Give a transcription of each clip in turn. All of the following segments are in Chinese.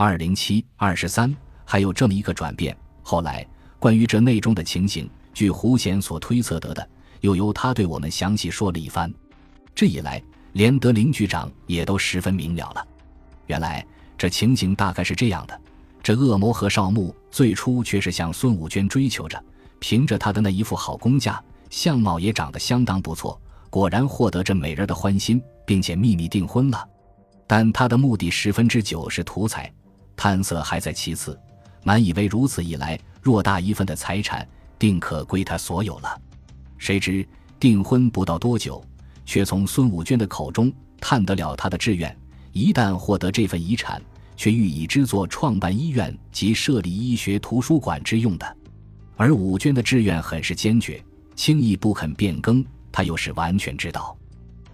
二零七二十三，还有这么一个转变。后来，关于这内中的情形，据胡贤所推测得的，又由他对我们详细说了一番。这一来，连德林局长也都十分明了了。原来，这情形大概是这样的：这恶魔和少木最初却是向孙武娟追求着，凭着他的那一副好工价，相貌也长得相当不错，果然获得这美人的欢心，并且秘密订婚了。但他的目的十分之九是图财。贪色还在其次，满以为如此一来，偌大一份的财产定可归他所有了。谁知订婚不到多久，却从孙武娟的口中探得了他的志愿：一旦获得这份遗产，却欲以之作创办医院及设立医学图书馆之用的。而武娟的志愿很是坚决，轻易不肯变更，他又是完全知道，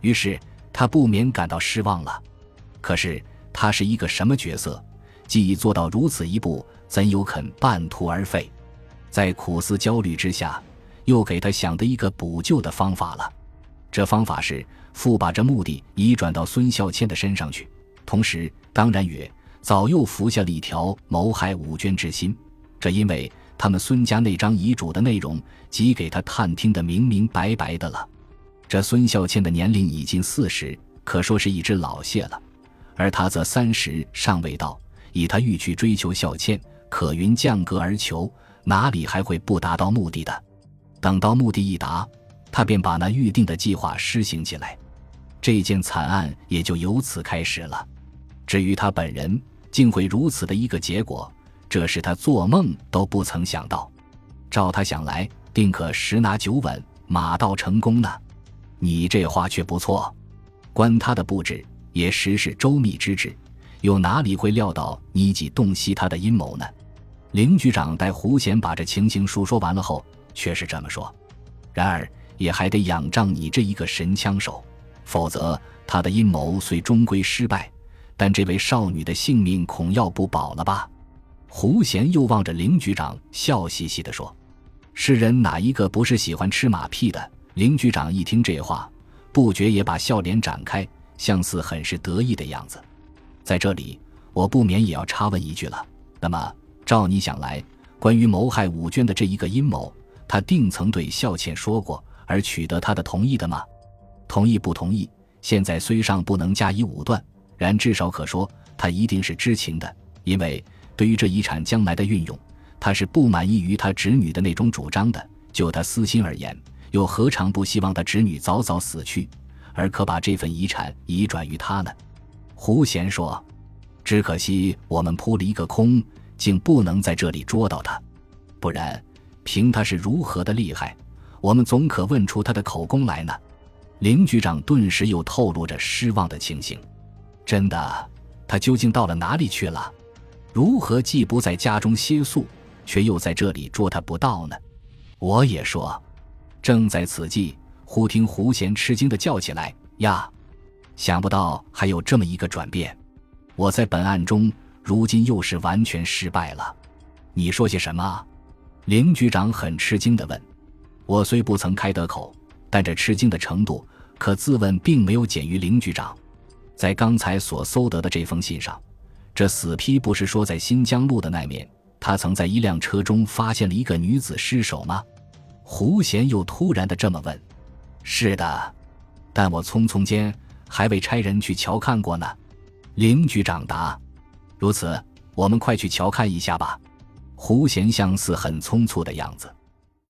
于是他不免感到失望了。可是他是一个什么角色？既已做到如此一步，怎有肯半途而废？在苦思焦虑之下，又给他想的一个补救的方法了。这方法是复把这目的移转到孙孝谦的身上去，同时当然也早又服下了一条谋害武娟之心。这因为他们孙家那张遗嘱的内容，即给他探听的明明白白的了。这孙孝谦的年龄已近四十，可说是一只老蟹了，而他则三十尚未到。以他欲去追求孝倩，可云降格而求，哪里还会不达到目的的？等到目的一达，他便把那预定的计划施行起来，这件惨案也就由此开始了。至于他本人，竟会如此的一个结果，这是他做梦都不曾想到。照他想来，定可十拿九稳，马到成功呢。你这话却不错，观他的布置，也实是周密之至。又哪里会料到你己洞悉他的阴谋呢？林局长待胡贤把这情形述说完了后，却是这么说。然而也还得仰仗你这一个神枪手，否则他的阴谋虽终归失败，但这位少女的性命恐要不保了吧？胡贤又望着林局长，笑嘻嘻地说：“世人哪一个不是喜欢吃马屁的？”林局长一听这话，不觉也把笑脸展开，相似很是得意的样子。在这里，我不免也要插问一句了。那么，照你想来，关于谋害武娟的这一个阴谋，他定曾对孝倩说过，而取得他的同意的吗？同意不同意？现在虽尚不能加以武断，然至少可说，他一定是知情的。因为对于这遗产将来的运用，他是不满意于他侄女的那种主张的。就他私心而言，又何尝不希望他侄女早早死去，而可把这份遗产移转于他呢？胡贤说：“只可惜我们扑了一个空，竟不能在这里捉到他。不然，凭他是如何的厉害，我们总可问出他的口供来呢。”林局长顿时又透露着失望的情形。真的，他究竟到了哪里去了？如何既不在家中歇宿，却又在这里捉他不到呢？我也说。正在此际，忽听胡贤吃惊的叫起来：“呀！”想不到还有这么一个转变，我在本案中如今又是完全失败了。你说些什么？林局长很吃惊地问。我虽不曾开得口，但这吃惊的程度，可自问并没有减于林局长。在刚才所搜得的这封信上，这死批不是说在新疆路的那面，他曾在一辆车中发现了一个女子尸首吗？胡贤又突然的这么问。是的，但我匆匆间。还未差人去瞧看过呢，林局长答：“如此，我们快去瞧看一下吧。”胡贤相似很匆促的样子。